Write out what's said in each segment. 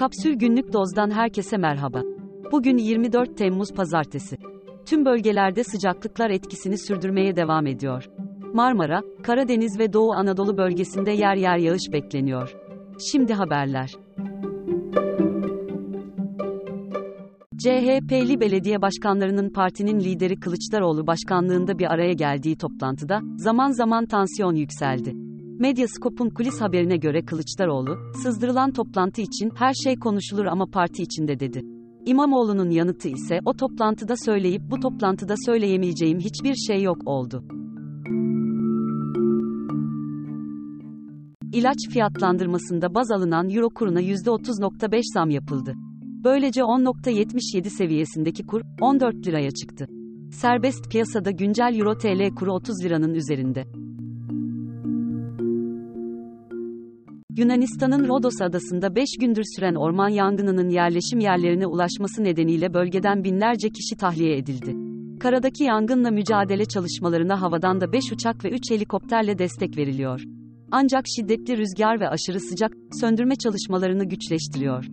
Kapsül Günlük Doz'dan herkese merhaba. Bugün 24 Temmuz Pazartesi. Tüm bölgelerde sıcaklıklar etkisini sürdürmeye devam ediyor. Marmara, Karadeniz ve Doğu Anadolu bölgesinde yer yer yağış bekleniyor. Şimdi haberler. CHP'li belediye başkanlarının partinin lideri Kılıçdaroğlu başkanlığında bir araya geldiği toplantıda, zaman zaman tansiyon yükseldi. Medyascope'un kulis haberine göre Kılıçdaroğlu, sızdırılan toplantı için her şey konuşulur ama parti içinde dedi. İmamoğlu'nun yanıtı ise o toplantıda söyleyip bu toplantıda söyleyemeyeceğim hiçbir şey yok oldu. İlaç fiyatlandırmasında baz alınan euro kuruna %30.5 zam yapıldı. Böylece 10.77 seviyesindeki kur 14 liraya çıktı. Serbest piyasada güncel euro TL kuru 30 liranın üzerinde. Yunanistan'ın Rodos adasında 5 gündür süren orman yangınının yerleşim yerlerine ulaşması nedeniyle bölgeden binlerce kişi tahliye edildi. Karadaki yangınla mücadele çalışmalarına havadan da 5 uçak ve 3 helikopterle destek veriliyor. Ancak şiddetli rüzgar ve aşırı sıcak, söndürme çalışmalarını güçleştiriyor.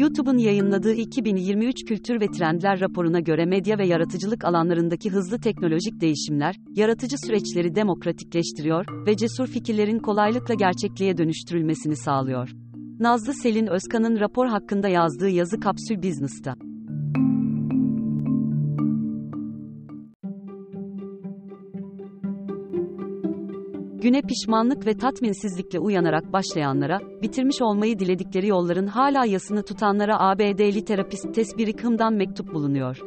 YouTube'un yayınladığı 2023 Kültür ve Trendler raporuna göre medya ve yaratıcılık alanlarındaki hızlı teknolojik değişimler, yaratıcı süreçleri demokratikleştiriyor ve cesur fikirlerin kolaylıkla gerçekliğe dönüştürülmesini sağlıyor. Nazlı Selin Özkan'ın rapor hakkında yazdığı yazı Kapsül Business'ta. Güne pişmanlık ve tatminsizlikle uyanarak başlayanlara, bitirmiş olmayı diledikleri yolların hala yasını tutanlara ABD'li terapist Tess Birikham'dan mektup bulunuyor.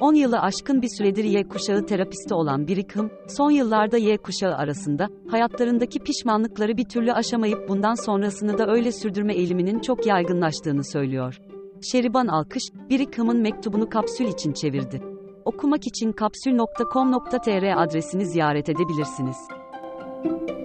10 yılı aşkın bir süredir Y kuşağı terapisti olan Birikham, son yıllarda Y kuşağı arasında, hayatlarındaki pişmanlıkları bir türlü aşamayıp bundan sonrasını da öyle sürdürme eğiliminin çok yaygınlaştığını söylüyor. Şeriban Alkış, Birikham'ın mektubunu kapsül için çevirdi. Okumak için kapsül.com.tr adresini ziyaret edebilirsiniz. thank you